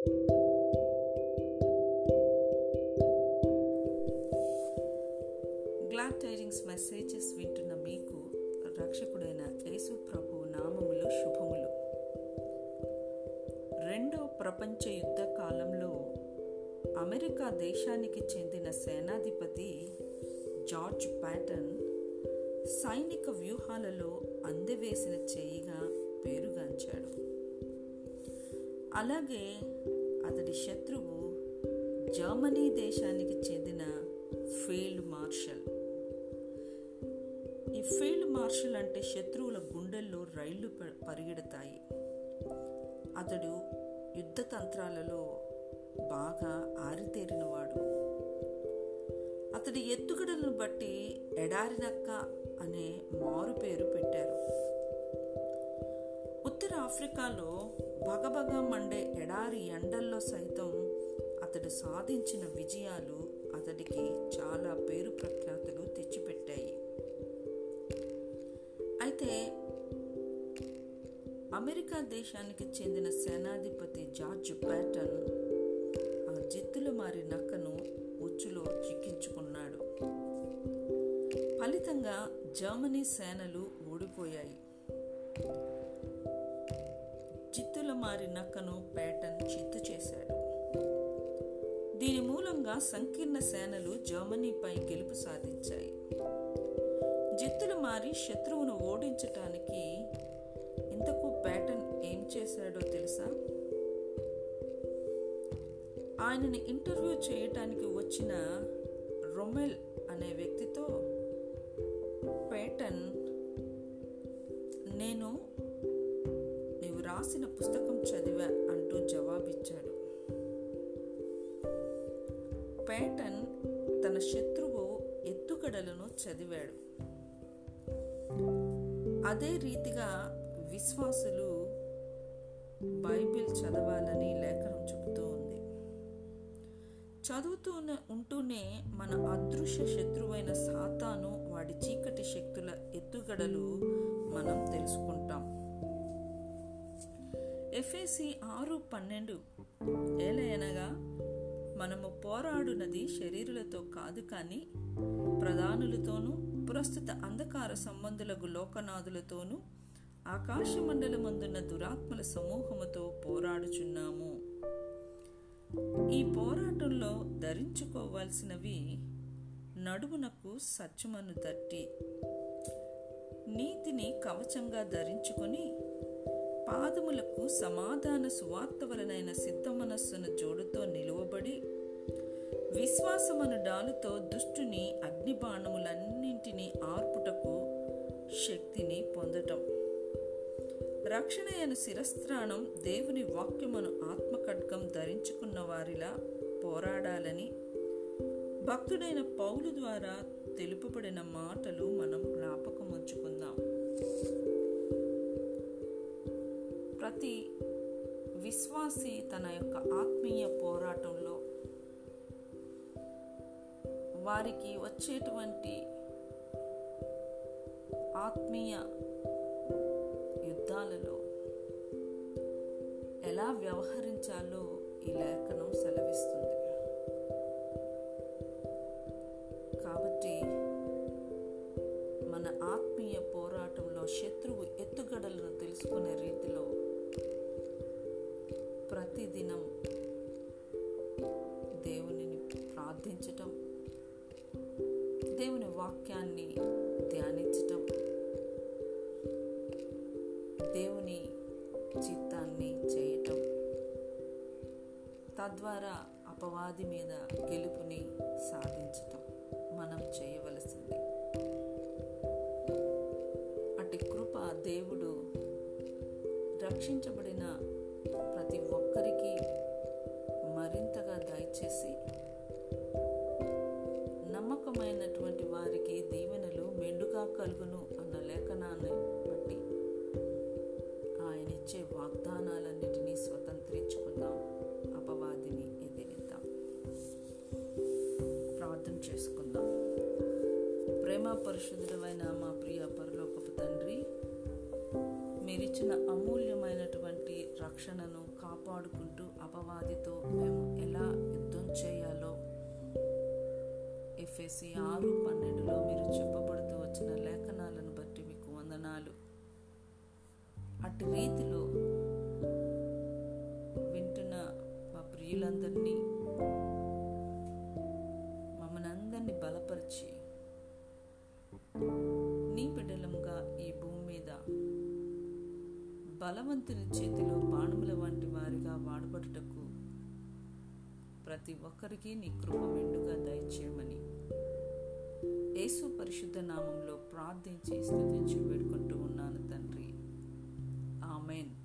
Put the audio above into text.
Glad టైరింగ్స్ messages వింటున్న మీకు రక్షకుడైన యేసు ప్రభు నామములు శుభములు. రెండో ప్రపంచ యుద్ధ కాలంలో అమెరికా దేశానికి చెందిన సేనాధిపతి జార్జ్ ప్యాటన్ సైనిక వ్యూహాలలో అందవేసిన చేయిగా పేరుగాంచాడు. అలాగే అతడి శత్రువు జర్మనీ దేశానికి చెందిన ఫీల్డ్ మార్షల్. ఈ ఫీల్డ్ మార్షల్ అంటే శత్రువుల గుండెల్లో రైళ్ళు పరిగెడతాయి. అతడు యుద్ధ తంత్రాలలో బాగా ఆరితేరినవాడు. అతడి ఎత్తుగడలను బట్టి ఎడారినక్క అనే మారు పేరు పెట్టారు. ఉత్తర ఆఫ్రికాలో బగబగ మండే ఎడారి ఎండల్లో సైతం అతడు సాధించిన విజయాలు అతడికి చాలా పేరు ప్రఖ్యాతులు తెచ్చిపెట్టాయి. అయితే అమెరికా దేశానికి చెందిన సేనాధిపతి జార్జ్ ప్యాటన్ ఆ జిత్తులు మారి నక్కను ఉచ్చులో చిక్కించుకున్నాడు. ఫలితంగా జర్మనీ సేనలు ఓడిపోయాయి. మారి నక్కను ప్యాటన్ చిత్తు చేశాడు. దీని మూలంగా సంకీర్ణ సేనలు జర్మనీపై గెలుపు సాధించాయి. జిత్తులు మారి శత్రువును ఓడించటానికి ఇంతకు ప్యాటర్న్ ఏం చేశాడో తెలుసా? ఆయనని ఇంటర్వ్యూ చేయటానికి వచ్చిన రొమెల్ అనే వ్యక్తితో పేటన్ నేను రాసిన పుస్తకం చదివా అంటూ జవాబిచ్చాడు. పేటన్ తన శత్రువు ఎత్తుగడలను చదివాడు. అదే రీతిగా విశ్వాసులు బైబిల్ చదవాలని లేఖనం చెబుతూ ఉంది. చదువుతూ ఉంటూనే మన అదృశ్య శత్రువైన సాతాను వాడి చీకటి శక్తుల ఎత్తుగడలు మనం ఎఫ్ఏసి ఆరు పన్నెండు. ఏలయనగా మనము పోరాడునది శరీరులతో కాదు కానీ ప్రధానులతోనూ ప్రస్తుత అంధకార సంబంధులకు లోకనాథులతోనూ ఆకాశమండలమందున్న దురాత్మల సమూహముతో పోరాడుచున్నాము. ఈ పోరాటంలో ధరించుకోవాల్సినవి నడుమునకు సత్యమను తట్టి నీతిని కవచంగా ధరించుకొని పాదములకు సమాధాన సువార్త వలనైన సిద్ధ మనస్సును జోడుతో నిలువబడి విశ్వాసమను డాలుతో దుష్టుని అగ్నిబాణములన్నింటినీ ఆర్పుటకు శక్తిని పొందటం. రక్షణ అయిన శిరస్త్రాణం దేవుని వాక్యమును ఆత్మఖడ్గం ధరించుకున్న వారిలా పోరాడాలని భక్తుడైన పౌలు ద్వారా తెలుపబడిన మాటలు మనం జ్ఞాపకం ఉంచుకుందాం. ప్రతి విశ్వాసి తన యొక్క ఆత్మీయ పోరాటంలో వారికి వచ్చేటువంటి ఆత్మీయ యుద్ధాలలో ఎలా వ్యవహరించాలో ఈ లేఖనం సెలవిస్తుంది. కాబట్టి మన ఆత్మీయ పోరాటంలో శత్రువు ఎత్తుగడలను తెలుసుకునే రీతి ప్రతిదినం దేవునిని ప్రార్థించటం దేవుని వాక్యాన్ని ధ్యానించటం దేవుని చిత్తాన్ని చేయటం తద్వారా అపవాది మీద గెలుపుని సాధించటం మనం చేయవలసింది. అటు కృప దేవుడు రక్షించబడిన వచ్చేసి నమ్మకమైనటువంటి వారికి దీవెనలు మెండుగా కలుగును అన్న లేఖనాన్ని బట్టి ఆయన ఇచ్చే వాగ్దానాలన్నిటినీ స్వతంత్రించుకుందాం. అపవాదిని ఎదిరిద్దాం. ప్రార్థన చేసుకుందాం. ప్రేమ పరిశుద్ధుడమైన మా ప్రియ పరలోకపు తండ్రి మీరిచ్చిన అమూల్యమైనటువంటి రక్షణను కాపాడుకుంటూ అపవాదితో మేము ఎలా చేయాలో? ఎఫ్ఎసి ఆరు పన్నెండులో మీరు చెప్పబడుతూ వచ్చిన లేఖనాలను బట్టి మీకు వందనాలు. అటు రీతిలో వింటున్న మా ప్రియులందరినీ మమ్మల్ని అందరినీ బలపరిచి నీ బిడ్డలంగా ఈ భూమి మీద బలవంతుని చేతిలో బాణముల వంటి వారిగా వాడబడుటకు ప్రతి ఒక్కరికి నీ కృప మెండుగా దయచేయమని. యేసు పరిశుద్ధ నామంలో ప్రార్థించి స్థుతించి వేడుకుంటూ ఉన్నాను తండ్రి. ఆమెన్.